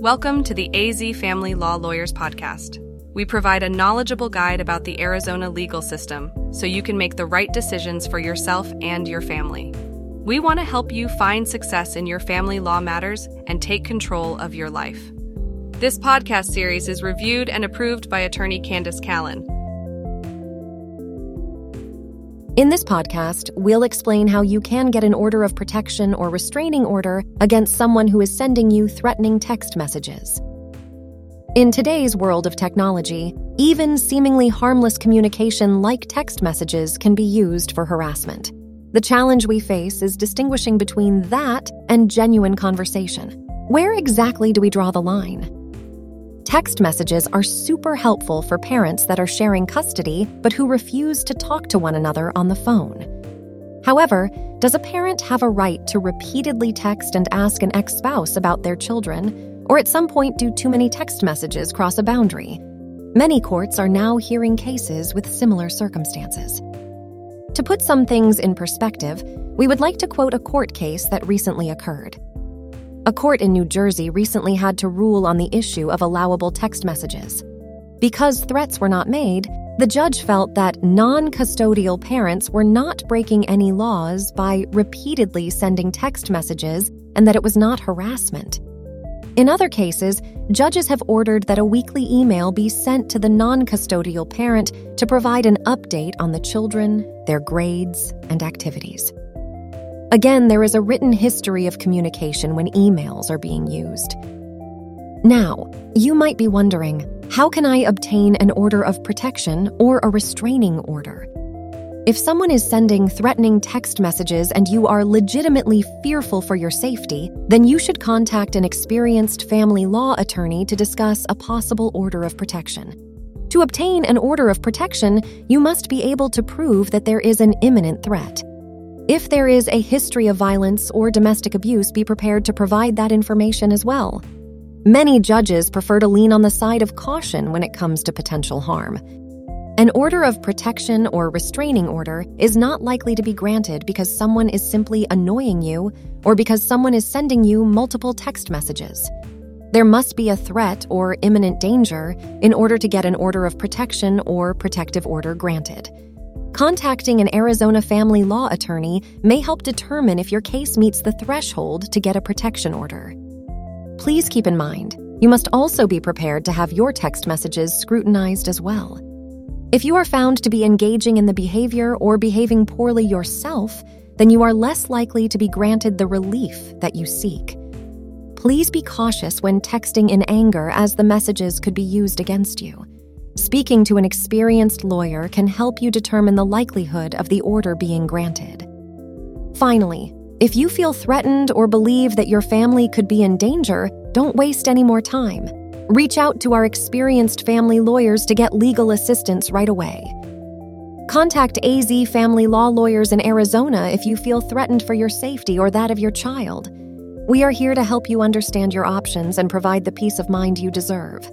Welcome to the AZ Family Law Lawyers Podcast. We provide a knowledgeable guide about the Arizona legal system so you can make the right decisions for yourself and your family. We want to help you find success in your family law matters and take control of your life. This podcast series is reviewed and approved by attorney Candace Callan. In this podcast, we'll explain how you can get an order of protection or restraining order against someone who is sending you threatening text messages. In today's world of technology, even seemingly harmless communication like text messages can be used for harassment. The challenge we face is distinguishing between that and genuine conversation. Where exactly do we draw the line? Text messages are super helpful for parents that are sharing custody but who refuse to talk to one another on the phone. However, does a parent have a right to repeatedly text and ask an ex spouse about their children, or at some point do too many text messages cross a boundary? Many courts are now hearing cases with similar circumstances. To put some things in perspective, we would like to quote a court case that recently occurred. A court in New Jersey recently had to rule on the issue of allowable text messages. Because threats were not made, the judge felt that non custodial parents were not breaking any laws by repeatedly sending text messages and that it was not harassment. In other cases, judges have ordered that a weekly email be sent to the non custodial parent to provide an update on the children, their grades, and activities. Again, there is a written history of communication when emails are being used. Now, you might be wondering how can I obtain an order of protection or a restraining order? If someone is sending threatening text messages and you are legitimately fearful for your safety, then you should contact an experienced family law attorney to discuss a possible order of protection. To obtain an order of protection, you must be able to prove that there is an imminent threat. If there is a history of violence or domestic abuse, be prepared to provide that information as well. Many judges prefer to lean on the side of caution when it comes to potential harm. An order of protection or restraining order is not likely to be granted because someone is simply annoying you or because someone is sending you multiple text messages. There must be a threat or imminent danger in order to get an order of protection or protective order granted. Contacting an Arizona family law attorney may help determine if your case meets the threshold to get a protection order. Please keep in mind, you must also be prepared to have your text messages scrutinized as well. If you are found to be engaging in the behavior or behaving poorly yourself, then you are less likely to be granted the relief that you seek. Please be cautious when texting in anger, as the messages could be used against you. Speaking to an experienced lawyer can help you determine the likelihood of the order being granted. Finally, if you feel threatened or believe that your family could be in danger, don't waste any more time. Reach out to our experienced family lawyers to get legal assistance right away. Contact AZ Family Law Lawyers in Arizona if you feel threatened for your safety or that of your child. We are here to help you understand your options and provide the peace of mind you deserve.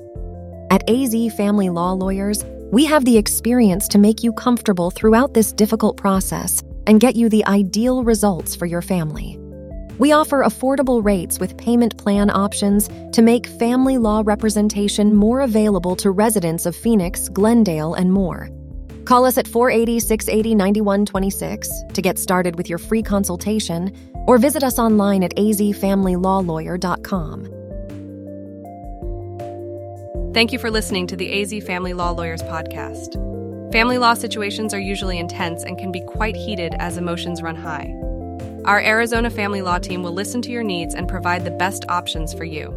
At AZ Family Law Lawyers, we have the experience to make you comfortable throughout this difficult process and get you the ideal results for your family. We offer affordable rates with payment plan options to make family law representation more available to residents of Phoenix, Glendale, and more. Call us at 480 680 9126 to get started with your free consultation or visit us online at azfamilylawlawyer.com. Thank you for listening to the AZ Family Law Lawyers podcast. Family law situations are usually intense and can be quite heated as emotions run high. Our Arizona family law team will listen to your needs and provide the best options for you.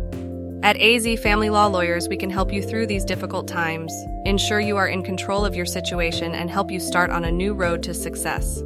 At AZ Family Law Lawyers, we can help you through these difficult times, ensure you are in control of your situation, and help you start on a new road to success.